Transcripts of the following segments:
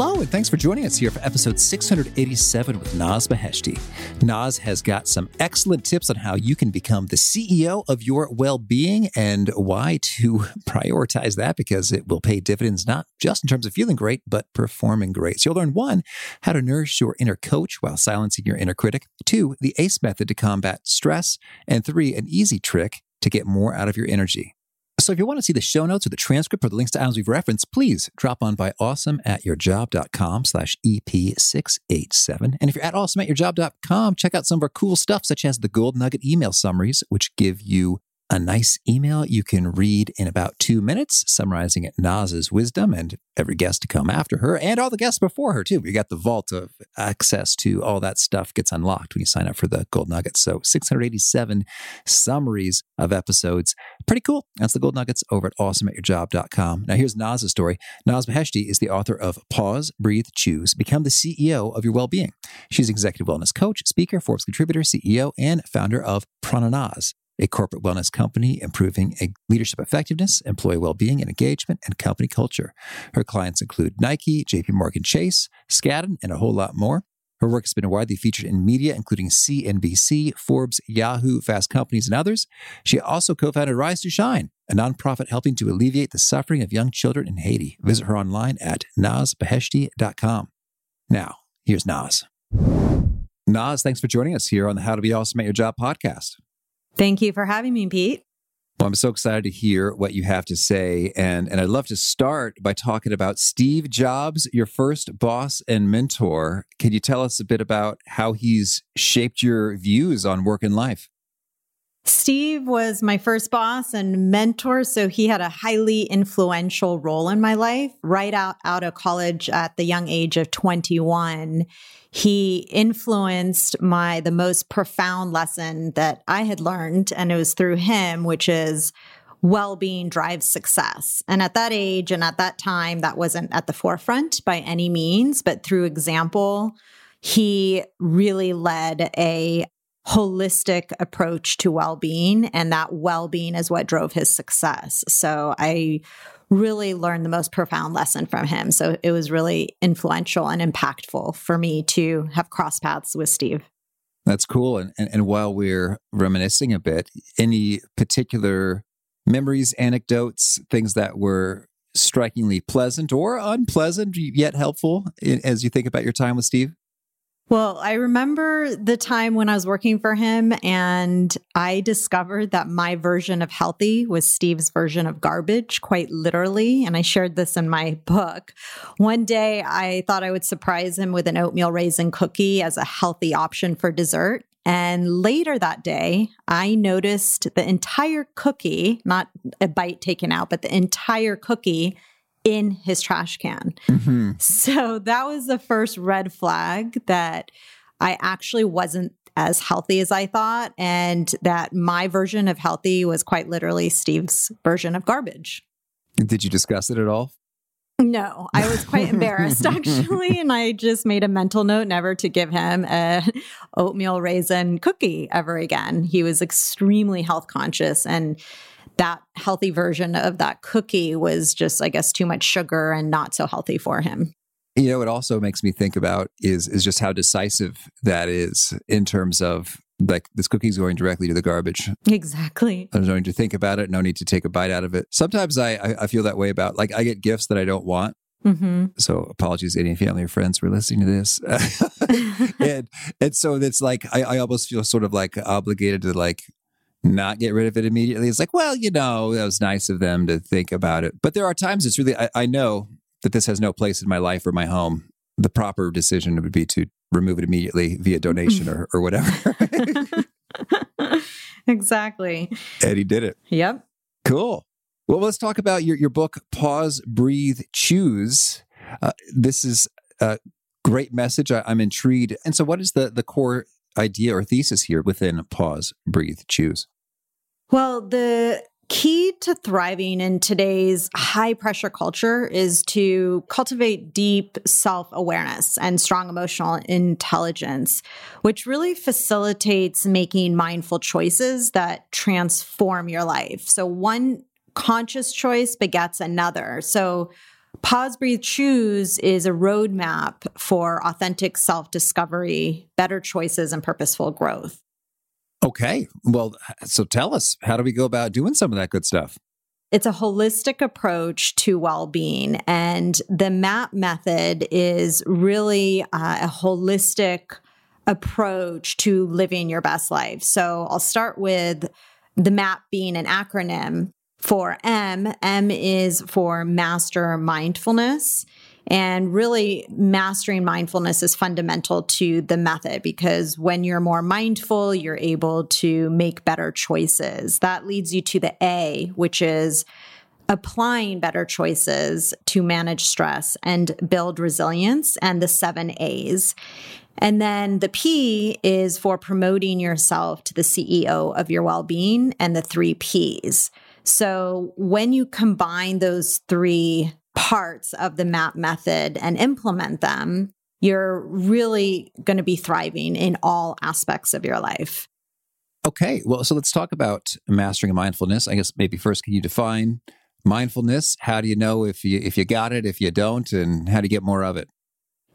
Hello, and thanks for joining us here for episode 687 with Naz Beheshti. Naz has got some excellent tips on how you can become the CEO of your well being and why to prioritize that because it will pay dividends not just in terms of feeling great, but performing great. So you'll learn one, how to nourish your inner coach while silencing your inner critic, two, the ACE method to combat stress, and three, an easy trick to get more out of your energy. So if you want to see the show notes or the transcript or the links to items we've referenced, please drop on by awesomeatyourjob.com slash EP687. And if you're at awesomeatyourjob.com, check out some of our cool stuff, such as the Gold Nugget email summaries, which give you a nice email you can read in about two minutes, summarizing it Naz's wisdom and every guest to come after her and all the guests before her, too. You got the vault of access to all that stuff gets unlocked when you sign up for the Gold Nuggets. So 687 summaries of episodes. Pretty cool. That's the Gold Nuggets over at awesomeatyourjob.com. Now, here's Naz's story. Naz Beheshti is the author of Pause, Breathe, Choose, Become the CEO of Your Well-Being. She's executive wellness coach, speaker, Forbes contributor, CEO, and founder of Prananaz a corporate wellness company improving leadership effectiveness, employee well-being and engagement, and company culture. Her clients include Nike, JP Morgan Chase, Skadden, and a whole lot more. Her work has been widely featured in media, including CNBC, Forbes, Yahoo, Fast Companies, and others. She also co founded Rise to Shine, a nonprofit helping to alleviate the suffering of young children in Haiti. Visit her online at nazbeheshti.com. Now, here's Naz. Naz, thanks for joining us here on the How to Be Awesome at Your Job podcast. Thank you for having me, Pete. Well, I'm so excited to hear what you have to say. And, and I'd love to start by talking about Steve Jobs, your first boss and mentor. Can you tell us a bit about how he's shaped your views on work and life? Steve was my first boss and mentor, so he had a highly influential role in my life. Right out, out of college at the young age of 21, he influenced my the most profound lesson that I had learned, and it was through him, which is well-being drives success. And at that age and at that time, that wasn't at the forefront by any means, but through example, he really led a holistic approach to well-being and that well-being is what drove his success. So I really learned the most profound lesson from him. So it was really influential and impactful for me to have cross paths with Steve. That's cool. And, and, and while we're reminiscing a bit, any particular memories, anecdotes, things that were strikingly pleasant or unpleasant, yet helpful as you think about your time with Steve? Well, I remember the time when I was working for him and I discovered that my version of healthy was Steve's version of garbage, quite literally. And I shared this in my book. One day I thought I would surprise him with an oatmeal raisin cookie as a healthy option for dessert. And later that day, I noticed the entire cookie, not a bite taken out, but the entire cookie in his trash can. Mm-hmm. So that was the first red flag that I actually wasn't as healthy as I thought, and that my version of healthy was quite literally Steve's version of garbage. Did you discuss it at all? No, I was quite embarrassed actually, and I just made a mental note never to give him a oatmeal raisin cookie ever again. He was extremely health conscious and that healthy version of that cookie was just, I guess, too much sugar and not so healthy for him. You know, it also makes me think about is is just how decisive that is in terms of like this cookie's going directly to the garbage. Exactly. There's no need to think about it. No need to take a bite out of it. Sometimes I I, I feel that way about like I get gifts that I don't want. Mm-hmm. So apologies, any family or friends for listening to this. and and so it's like I, I almost feel sort of like obligated to like not get rid of it immediately. It's like, well, you know, that was nice of them to think about it. But there are times it's really, I, I know that this has no place in my life or my home. The proper decision would be to remove it immediately via donation or, or whatever. exactly. Eddie did it. Yep. Cool. Well, let's talk about your, your book, Pause, Breathe, Choose. Uh, this is a great message. I, I'm intrigued. And so, what is the, the core idea or thesis here within pause, breathe, choose? Well, the key to thriving in today's high pressure culture is to cultivate deep self awareness and strong emotional intelligence, which really facilitates making mindful choices that transform your life. So, one conscious choice begets another. So, Pause, Breathe, Choose is a roadmap for authentic self discovery, better choices, and purposeful growth. Okay. Well, so tell us, how do we go about doing some of that good stuff? It's a holistic approach to well being. And the MAP method is really uh, a holistic approach to living your best life. So I'll start with the MAP being an acronym for M. M is for master mindfulness. And really, mastering mindfulness is fundamental to the method because when you're more mindful, you're able to make better choices. That leads you to the A, which is applying better choices to manage stress and build resilience, and the seven A's. And then the P is for promoting yourself to the CEO of your well being, and the three P's. So when you combine those three parts of the MAP method and implement them, you're really going to be thriving in all aspects of your life. Okay, well, so let's talk about mastering mindfulness. I guess maybe first, can you define mindfulness? How do you know if you if you got it, if you don't, and how do you get more of it?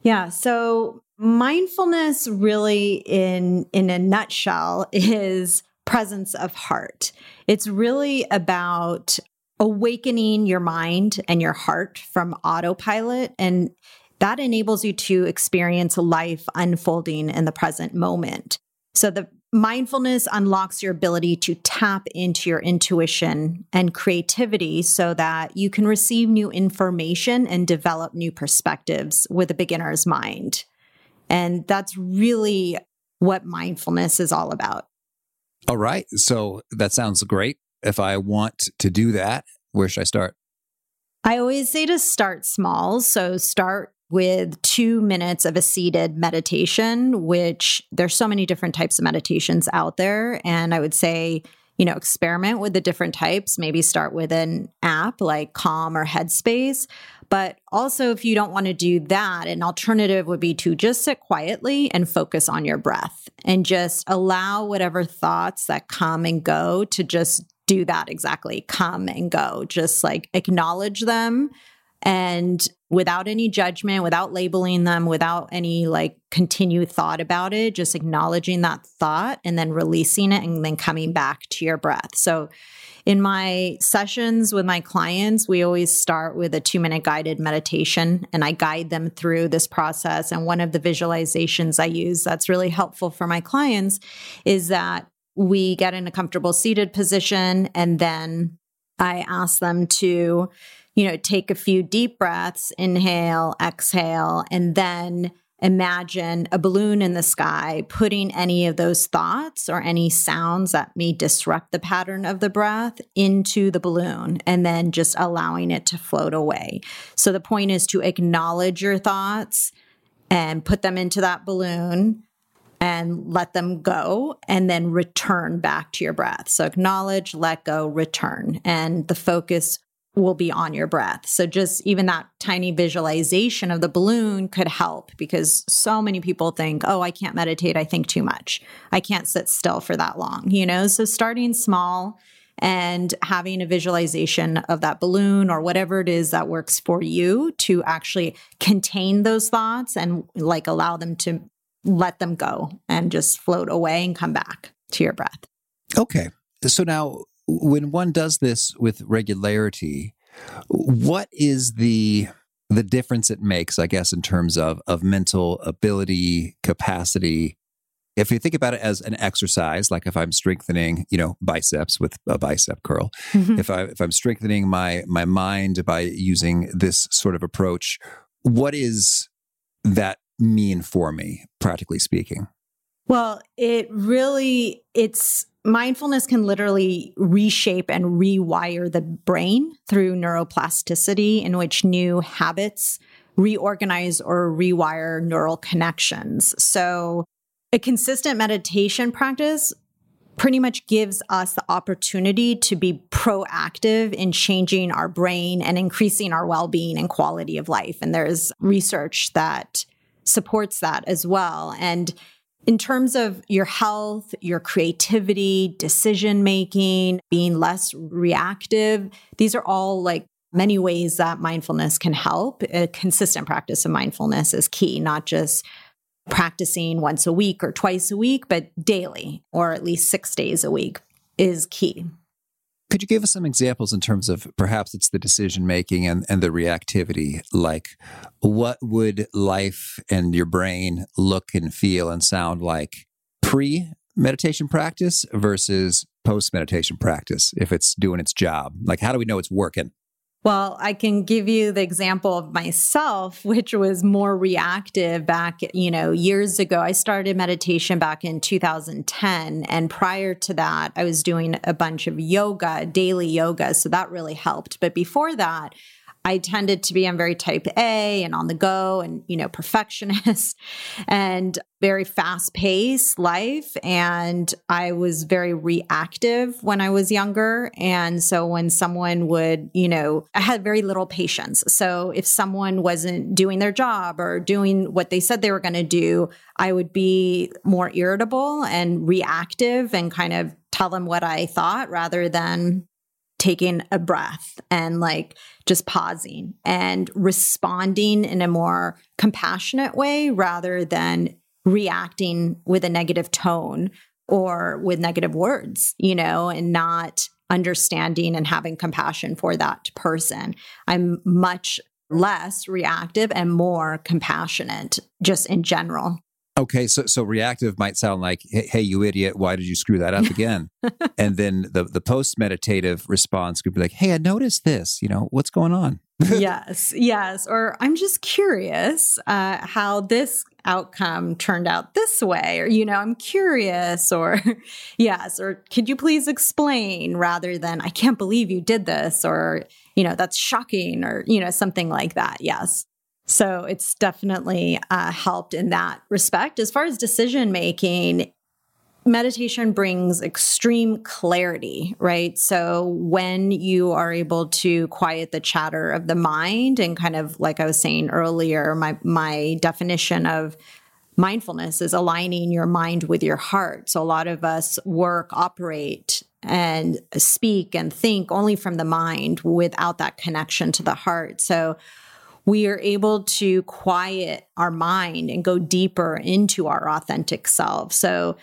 Yeah, so mindfulness really in in a nutshell is presence of heart. It's really about awakening your mind and your heart from autopilot. And that enables you to experience life unfolding in the present moment. So the mindfulness unlocks your ability to tap into your intuition and creativity so that you can receive new information and develop new perspectives with a beginner's mind. And that's really what mindfulness is all about. All right. So that sounds great if I want to do that, where should I start? I always say to start small. So start with two minutes of a seated meditation, which there's so many different types of meditations out there. And I would say, you know, experiment with the different types. Maybe start with an app like Calm or Headspace. But also, if you don't want to do that, an alternative would be to just sit quietly and focus on your breath and just allow whatever thoughts that come and go to just do that exactly. Come and go. Just like acknowledge them and without any judgment without labeling them without any like continued thought about it just acknowledging that thought and then releasing it and then coming back to your breath so in my sessions with my clients, we always start with a two minute guided meditation and I guide them through this process. And one of the visualizations I use that's really helpful for my clients is that we get in a comfortable seated position and then I ask them to, you know, take a few deep breaths, inhale, exhale, and then imagine a balloon in the sky, putting any of those thoughts or any sounds that may disrupt the pattern of the breath into the balloon and then just allowing it to float away. So the point is to acknowledge your thoughts and put them into that balloon and let them go and then return back to your breath. So acknowledge, let go, return. And the focus will be on your breath. So just even that tiny visualization of the balloon could help because so many people think, "Oh, I can't meditate, I think too much. I can't sit still for that long." You know, so starting small and having a visualization of that balloon or whatever it is that works for you to actually contain those thoughts and like allow them to let them go and just float away and come back to your breath. Okay. So now, when one does this with regularity, what is the the difference it makes, I guess, in terms of of mental ability, capacity? If you think about it as an exercise, like if I'm strengthening, you know, biceps with a bicep curl, mm-hmm. if I if I'm strengthening my my mind by using this sort of approach, what is that mean for me, practically speaking? Well, it really, it's mindfulness can literally reshape and rewire the brain through neuroplasticity, in which new habits reorganize or rewire neural connections. So, a consistent meditation practice pretty much gives us the opportunity to be proactive in changing our brain and increasing our well being and quality of life. And there's research that supports that as well. And in terms of your health, your creativity, decision making, being less reactive, these are all like many ways that mindfulness can help. A consistent practice of mindfulness is key, not just practicing once a week or twice a week, but daily or at least six days a week is key. Could you give us some examples in terms of perhaps it's the decision making and, and the reactivity? Like, what would life and your brain look and feel and sound like pre meditation practice versus post meditation practice if it's doing its job? Like, how do we know it's working? Well, I can give you the example of myself, which was more reactive back, you know, years ago. I started meditation back in 2010. And prior to that, I was doing a bunch of yoga, daily yoga. So that really helped. But before that, I tended to be, I'm very type A and on the go and, you know, perfectionist and very fast paced life. And I was very reactive when I was younger. And so when someone would, you know, I had very little patience. So if someone wasn't doing their job or doing what they said they were going to do, I would be more irritable and reactive and kind of tell them what I thought rather than taking a breath and like just pausing and responding in a more compassionate way rather than reacting with a negative tone or with negative words, you know, and not understanding and having compassion for that person. I'm much less reactive and more compassionate just in general. Okay, so so reactive might sound like, "Hey, you idiot! Why did you screw that up again?" and then the the post meditative response could be like, "Hey, I noticed this. You know, what's going on?" yes, yes. Or I'm just curious uh, how this outcome turned out this way, or you know, I'm curious, or yes, or could you please explain rather than I can't believe you did this, or you know, that's shocking, or you know, something like that. Yes. So it's definitely uh, helped in that respect. As far as decision making, meditation brings extreme clarity, right? So when you are able to quiet the chatter of the mind and kind of like I was saying earlier, my my definition of mindfulness is aligning your mind with your heart. So a lot of us work, operate and speak and think only from the mind without that connection to the heart. So we are able to quiet our mind and go deeper into our authentic self. So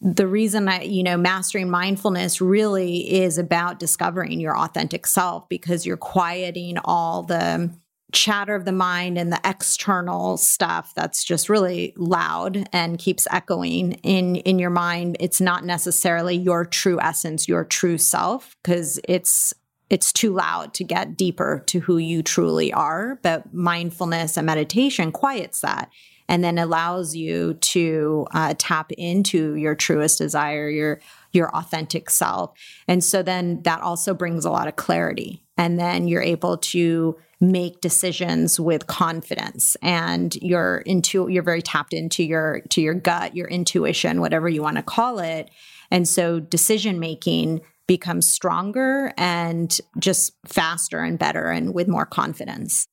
the reason I, you know, mastering mindfulness really is about discovering your authentic self because you're quieting all the chatter of the mind and the external stuff that's just really loud and keeps echoing in in your mind it's not necessarily your true essence your true self because it's it's too loud to get deeper to who you truly are. But mindfulness and meditation quiets that and then allows you to uh, tap into your truest desire, your your authentic self. And so then that also brings a lot of clarity. And then you're able to make decisions with confidence and you're into you're very tapped into your to your gut, your intuition, whatever you want to call it. And so decision making becomes stronger and just faster and better and with more confidence.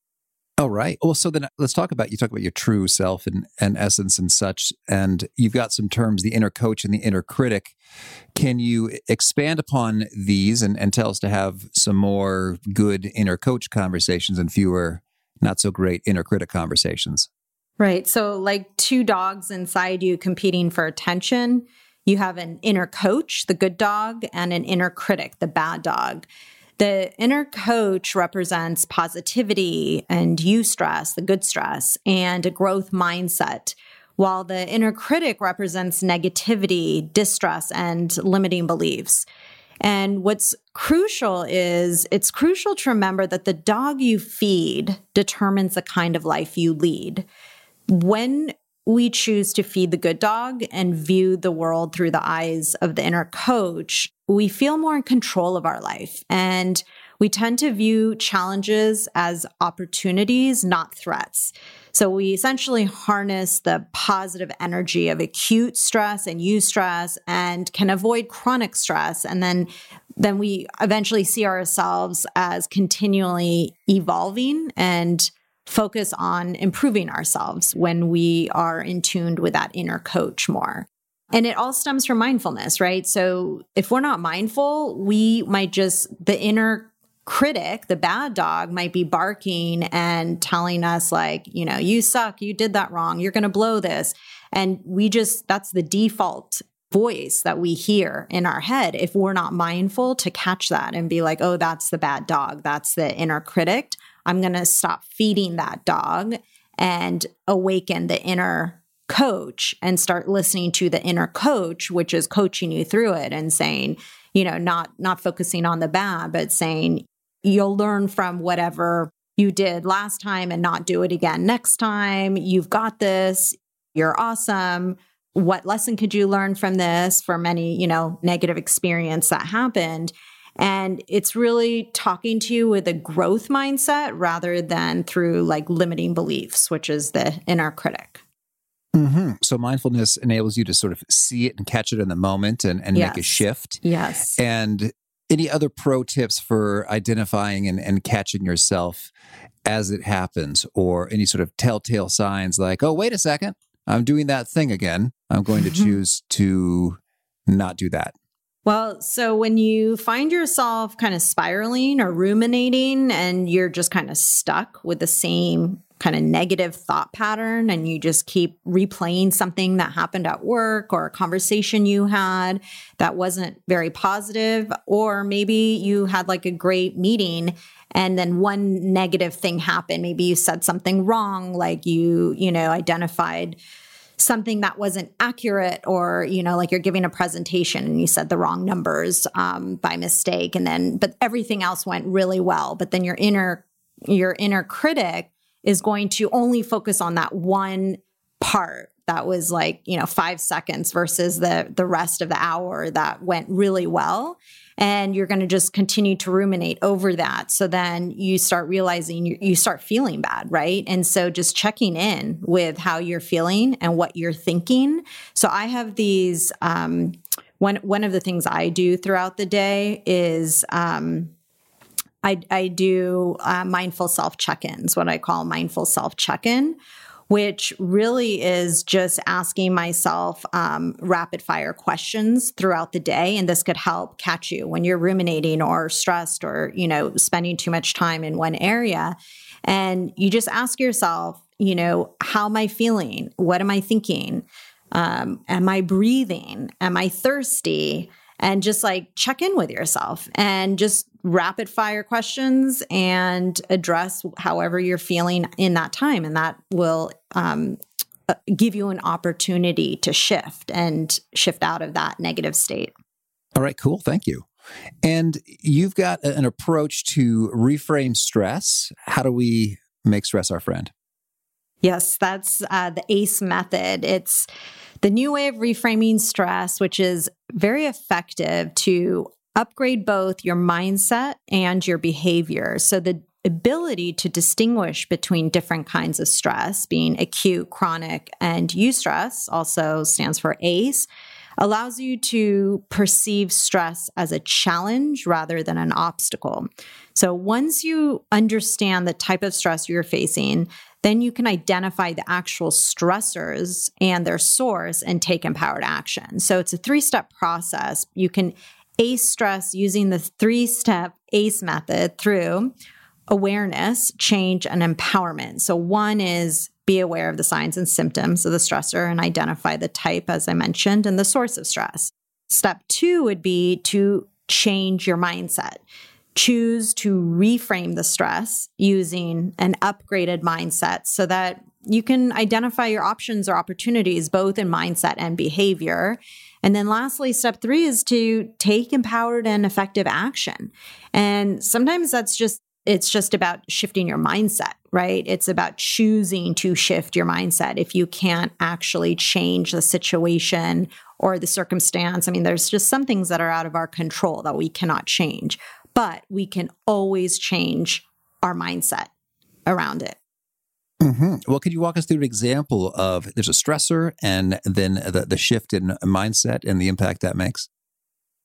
All right. Well, so then uh, let's talk about you talk about your true self and, and essence and such. And you've got some terms, the inner coach and the inner critic. Can you expand upon these and, and tell us to have some more good inner coach conversations and fewer not so great inner critic conversations? Right. So, like two dogs inside you competing for attention, you have an inner coach, the good dog, and an inner critic, the bad dog. The inner coach represents positivity and eustress, the good stress, and a growth mindset, while the inner critic represents negativity, distress, and limiting beliefs. And what's crucial is it's crucial to remember that the dog you feed determines the kind of life you lead. When we choose to feed the good dog and view the world through the eyes of the inner coach, we feel more in control of our life and we tend to view challenges as opportunities, not threats. So we essentially harness the positive energy of acute stress and eustress and can avoid chronic stress. And then, then we eventually see ourselves as continually evolving and focus on improving ourselves when we are in tuned with that inner coach more. And it all stems from mindfulness, right? So if we're not mindful, we might just, the inner critic, the bad dog, might be barking and telling us, like, you know, you suck, you did that wrong, you're going to blow this. And we just, that's the default voice that we hear in our head if we're not mindful to catch that and be like, oh, that's the bad dog, that's the inner critic. I'm going to stop feeding that dog and awaken the inner coach and start listening to the inner coach which is coaching you through it and saying you know not not focusing on the bad but saying you'll learn from whatever you did last time and not do it again next time. You've got this. You're awesome. What lesson could you learn from this from any, you know, negative experience that happened? And it's really talking to you with a growth mindset rather than through like limiting beliefs, which is the inner critic. Mm-hmm. So mindfulness enables you to sort of see it and catch it in the moment and, and yes. make a shift. Yes. And any other pro tips for identifying and, and catching yourself as it happens, or any sort of telltale signs like, oh, wait a second, I'm doing that thing again. I'm going to choose to not do that? Well, so when you find yourself kind of spiraling or ruminating and you're just kind of stuck with the same kind of negative thought pattern and you just keep replaying something that happened at work or a conversation you had that wasn't very positive or maybe you had like a great meeting and then one negative thing happened maybe you said something wrong like you you know identified something that wasn't accurate or you know like you're giving a presentation and you said the wrong numbers um, by mistake. And then but everything else went really well. But then your inner your inner critic is going to only focus on that one part that was like you know 5 seconds versus the the rest of the hour that went really well and you're going to just continue to ruminate over that. So then you start realizing you, you start feeling bad right? And so just checking in with how you're feeling and what you're thinking. So i have these um, one one of the things i do throughout the day is um, I, I do uh, mindful self check ins, what I call mindful self check in, which really is just asking myself um, rapid fire questions throughout the day. And this could help catch you when you're ruminating or stressed or, you know, spending too much time in one area. And you just ask yourself, you know, how am I feeling? What am I thinking? Um, am I breathing? Am I thirsty? And just like check in with yourself and just rapid fire questions and address however you're feeling in that time. And that will um, uh, give you an opportunity to shift and shift out of that negative state. All right, cool. Thank you. And you've got an approach to reframe stress. How do we make stress our friend? Yes, that's uh, the ACE method. It's the new way of reframing stress, which is very effective to upgrade both your mindset and your behavior. So the ability to distinguish between different kinds of stress, being acute, chronic, and eustress, also stands for ACE, allows you to perceive stress as a challenge rather than an obstacle. So once you understand the type of stress you're facing, then you can identify the actual stressors and their source and take empowered action. So it's a three step process. You can ACE stress using the three step ACE method through awareness, change, and empowerment. So one is be aware of the signs and symptoms of the stressor and identify the type, as I mentioned, and the source of stress. Step two would be to change your mindset choose to reframe the stress using an upgraded mindset so that you can identify your options or opportunities both in mindset and behavior. And then lastly, step three is to take empowered and effective action. And sometimes that's just it's just about shifting your mindset, right? It's about choosing to shift your mindset. If you can't actually change the situation or the circumstance, I mean, there's just some things that are out of our control that we cannot change. but we can always change our mindset around it. Mm-hmm. Well, could you walk us through an example of there's a stressor and then the, the shift in mindset and the impact that makes?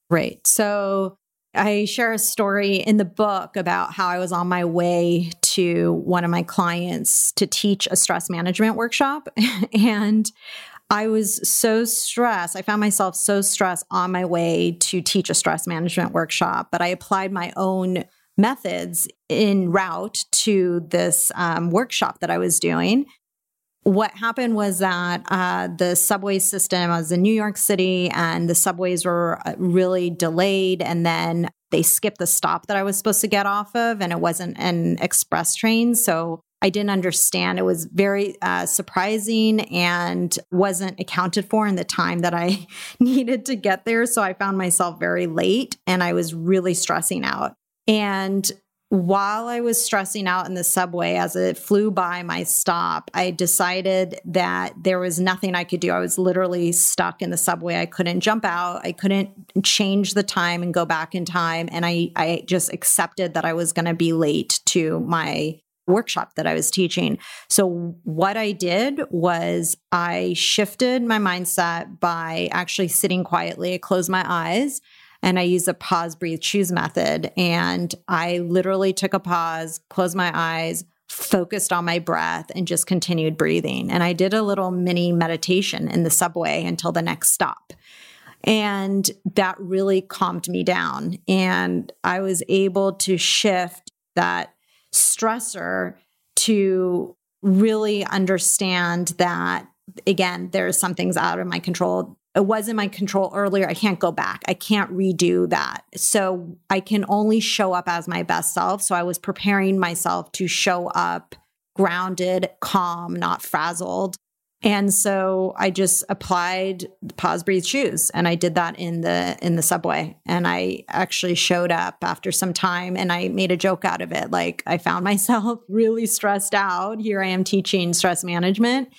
Right. So I share a story in the book about how I was on my way to one of my clients to teach a stress management workshop. and I was so stressed. I found myself so stressed on my way to teach a stress management workshop, but I applied my own methods in route to this um, workshop that I was doing. What happened was that uh, the subway system, I was in New York City and the subways were uh, really delayed. And then they skipped the stop that I was supposed to get off of, and it wasn't an express train. So I didn't understand. It was very uh, surprising and wasn't accounted for in the time that I needed to get there. So I found myself very late and I was really stressing out. And while I was stressing out in the subway as it flew by my stop, I decided that there was nothing I could do. I was literally stuck in the subway. I couldn't jump out. I couldn't change the time and go back in time. And I, I just accepted that I was going to be late to my workshop that I was teaching. So, what I did was I shifted my mindset by actually sitting quietly. I closed my eyes and I use a pause, breathe, choose method. And I literally took a pause, closed my eyes, focused on my breath, and just continued breathing. And I did a little mini meditation in the subway until the next stop. And that really calmed me down. And I was able to shift that stressor to really understand that, again, there's some things out of my control it was in my control earlier. I can't go back. I can't redo that. So I can only show up as my best self. So I was preparing myself to show up grounded, calm, not frazzled. And so I just applied pause, breathe, choose. And I did that in the in the subway. And I actually showed up after some time and I made a joke out of it. Like I found myself really stressed out. Here I am teaching stress management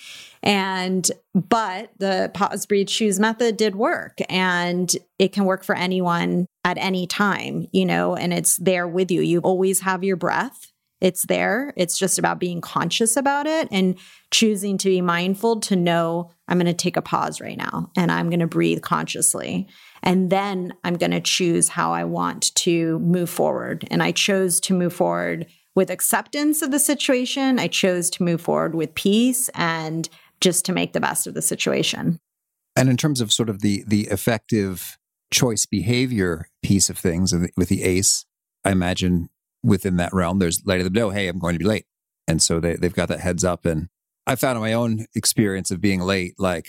and, but the pause, breathe, choose method did work and it can work for anyone at any time, you know, and it's there with you. You always have your breath. It's there. It's just about being conscious about it and choosing to be mindful to know I'm going to take a pause right now and I'm going to breathe consciously. And then I'm going to choose how I want to move forward. And I chose to move forward with acceptance of the situation. I chose to move forward with peace and just to make the best of the situation. And in terms of sort of the the effective choice behavior piece of things with the ACE, I imagine within that realm, there's light letting them know, hey, I'm going to be late. And so they, they've got that heads up. And I found in my own experience of being late, like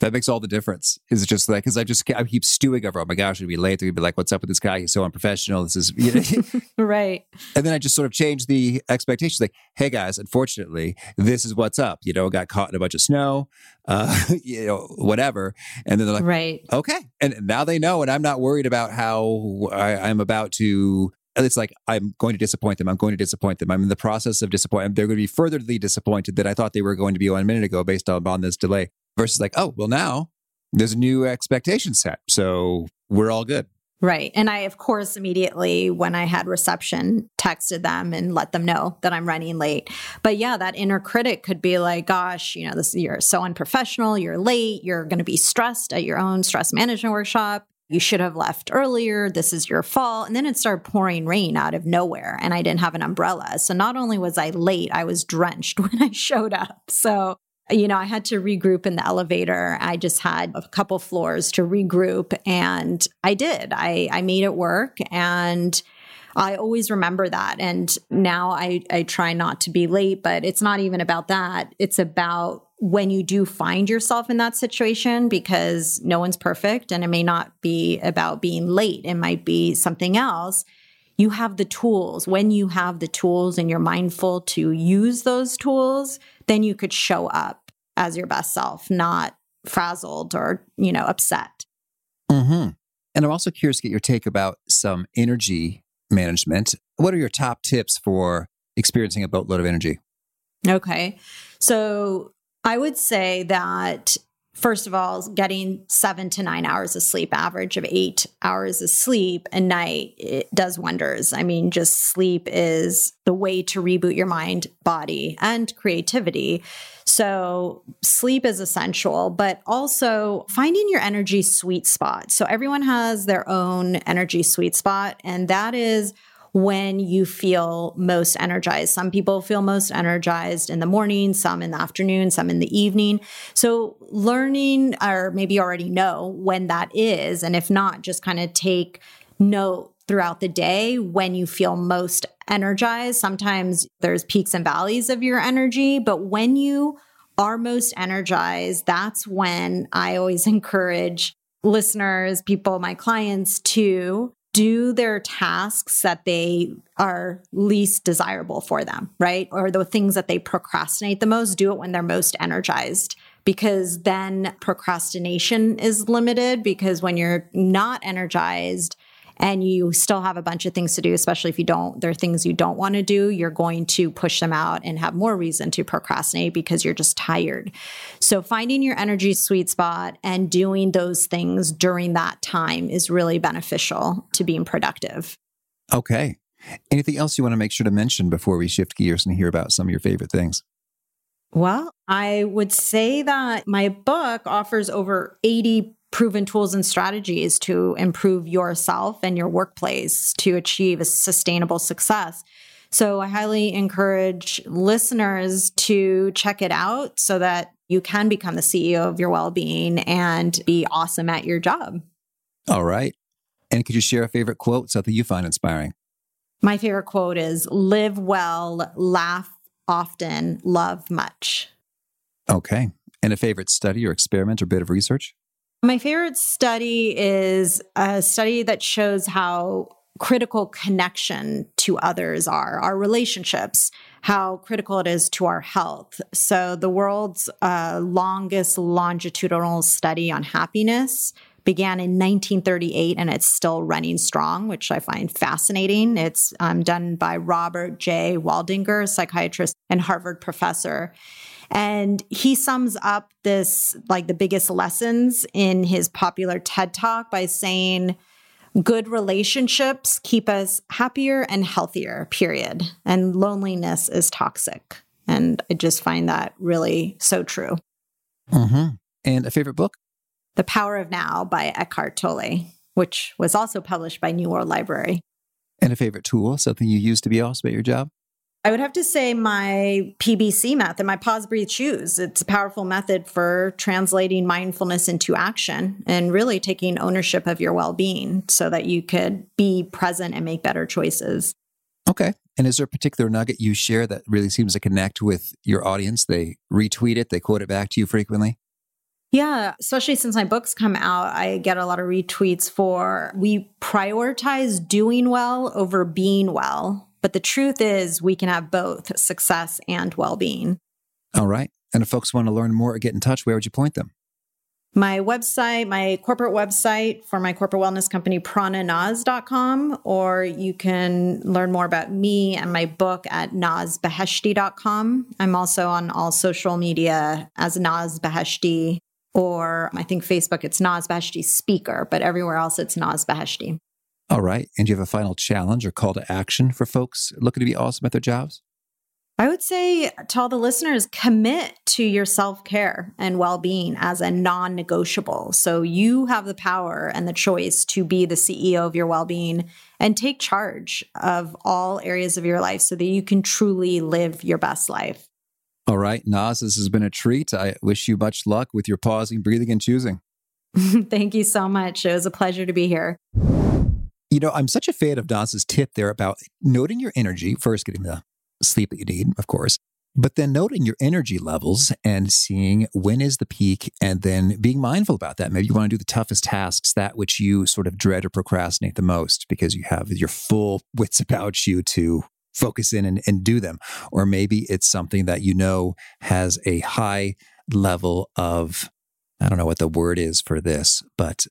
that makes all the difference. Is just like because I just I keep stewing over. Oh my gosh, it'd be late. They'd be like, "What's up with this guy? He's so unprofessional." This is you know? right. And then I just sort of changed the expectations. Like, hey guys, unfortunately, this is what's up. You know, got caught in a bunch of snow, uh, you know, whatever. And then they're like, right, okay. And now they know, and I'm not worried about how I, I'm about to it's like I'm going to disappoint them. I'm going to disappoint them. I'm in the process of disappointing. They're going to be furtherly disappointed that I thought they were going to be one minute ago based on, on this delay versus like, oh, well, now there's a new expectation set. So we're all good. Right. And I, of course, immediately when I had reception, texted them and let them know that I'm running late. But yeah, that inner critic could be like, gosh, you know, this you're so unprofessional, you're late, you're going to be stressed at your own stress management workshop. You should have left earlier. This is your fault. And then it started pouring rain out of nowhere, and I didn't have an umbrella. So not only was I late, I was drenched when I showed up. So you know, I had to regroup in the elevator. I just had a couple floors to regroup and I did. I, I made it work and I always remember that. And now I, I try not to be late, but it's not even about that. It's about when you do find yourself in that situation because no one's perfect and it may not be about being late, it might be something else. You have the tools. When you have the tools and you're mindful to use those tools, then you could show up as your best self, not frazzled or, you know, upset. Mm-hmm. And I'm also curious to get your take about some energy management. What are your top tips for experiencing a boatload of energy? Okay. So I would say that first of all, getting seven to nine hours of sleep, average of eight hours of sleep a night, it does wonders. I mean, just sleep is the way to reboot your mind, body, and creativity. So, sleep is essential, but also finding your energy sweet spot. So, everyone has their own energy sweet spot, and that is when you feel most energized. Some people feel most energized in the morning, some in the afternoon, some in the evening. So, learning or maybe already know when that is. And if not, just kind of take note throughout the day when you feel most energized. Sometimes there's peaks and valleys of your energy, but when you are most energized, that's when I always encourage listeners, people, my clients to do their tasks that they are least desirable for them, right? Or the things that they procrastinate the most, do it when they're most energized because then procrastination is limited because when you're not energized, and you still have a bunch of things to do, especially if you don't, there are things you don't want to do, you're going to push them out and have more reason to procrastinate because you're just tired. So finding your energy sweet spot and doing those things during that time is really beneficial to being productive. Okay. Anything else you want to make sure to mention before we shift gears and hear about some of your favorite things? Well, I would say that my book offers over 80 proven tools and strategies to improve yourself and your workplace to achieve a sustainable success. So I highly encourage listeners to check it out so that you can become the CEO of your well being and be awesome at your job. All right. And could you share a favorite quote, something you find inspiring? My favorite quote is live well, laugh often, love much. Okay. And a favorite study or experiment or bit of research? My favorite study is a study that shows how critical connection to others are, our relationships, how critical it is to our health. So, the world's uh, longest longitudinal study on happiness began in 1938 and it's still running strong, which I find fascinating. It's um, done by Robert J. Waldinger, psychiatrist and Harvard professor. And he sums up this, like the biggest lessons in his popular TED talk by saying, good relationships keep us happier and healthier, period. And loneliness is toxic. And I just find that really so true. Mm-hmm. And a favorite book? The Power of Now by Eckhart Tolle, which was also published by New World Library. And a favorite tool, something you use to be awesome at your job? I would have to say my PBC method, my pause, breathe, choose. It's a powerful method for translating mindfulness into action and really taking ownership of your well being so that you could be present and make better choices. Okay. And is there a particular nugget you share that really seems to connect with your audience? They retweet it, they quote it back to you frequently? Yeah, especially since my books come out, I get a lot of retweets for we prioritize doing well over being well but the truth is, we can have both success and well being. All right. And if folks want to learn more or get in touch, where would you point them? My website, my corporate website for my corporate wellness company, prananaz.com, or you can learn more about me and my book at nazbeheshti.com. I'm also on all social media as Naz Beheshti, or I think Facebook, it's Naz Beheshti Speaker, but everywhere else it's Naz Beheshti. All right. And do you have a final challenge or call to action for folks looking to be awesome at their jobs? I would say to all the listeners, commit to your self care and well being as a non negotiable. So you have the power and the choice to be the CEO of your well being and take charge of all areas of your life so that you can truly live your best life. All right, Naz, this has been a treat. I wish you much luck with your pausing, breathing, and choosing. Thank you so much. It was a pleasure to be here. You know, I'm such a fan of Naz's tip there about noting your energy, first getting the sleep that you need, of course, but then noting your energy levels and seeing when is the peak and then being mindful about that. Maybe you want to do the toughest tasks, that which you sort of dread or procrastinate the most because you have your full wits about you to focus in and, and do them. Or maybe it's something that you know has a high level of I don't know what the word is for this, but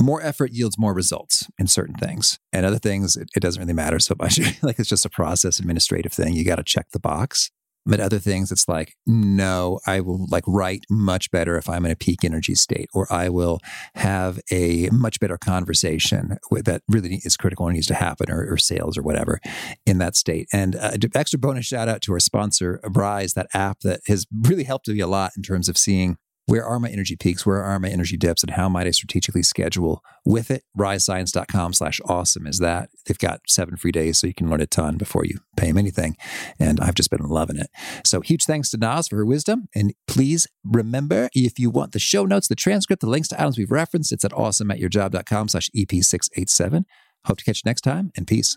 more effort yields more results in certain things. And other things it, it doesn't really matter so much. Like it's just a process administrative thing. You got to check the box. But other things, it's like, no, I will like write much better if I'm in a peak energy state, or I will have a much better conversation that really is critical and needs to happen, or, or sales or whatever in that state. And uh, extra bonus shout out to our sponsor, Rise, that app that has really helped me a lot in terms of seeing where are my energy peaks? Where are my energy dips? And how might I strategically schedule with it? RiseScience.com slash awesome is that. They've got seven free days so you can learn a ton before you pay them anything. And I've just been loving it. So huge thanks to Naz for her wisdom. And please remember, if you want the show notes, the transcript, the links to items we've referenced, it's at awesomeatyourjob.com slash EP687. Hope to catch you next time and peace.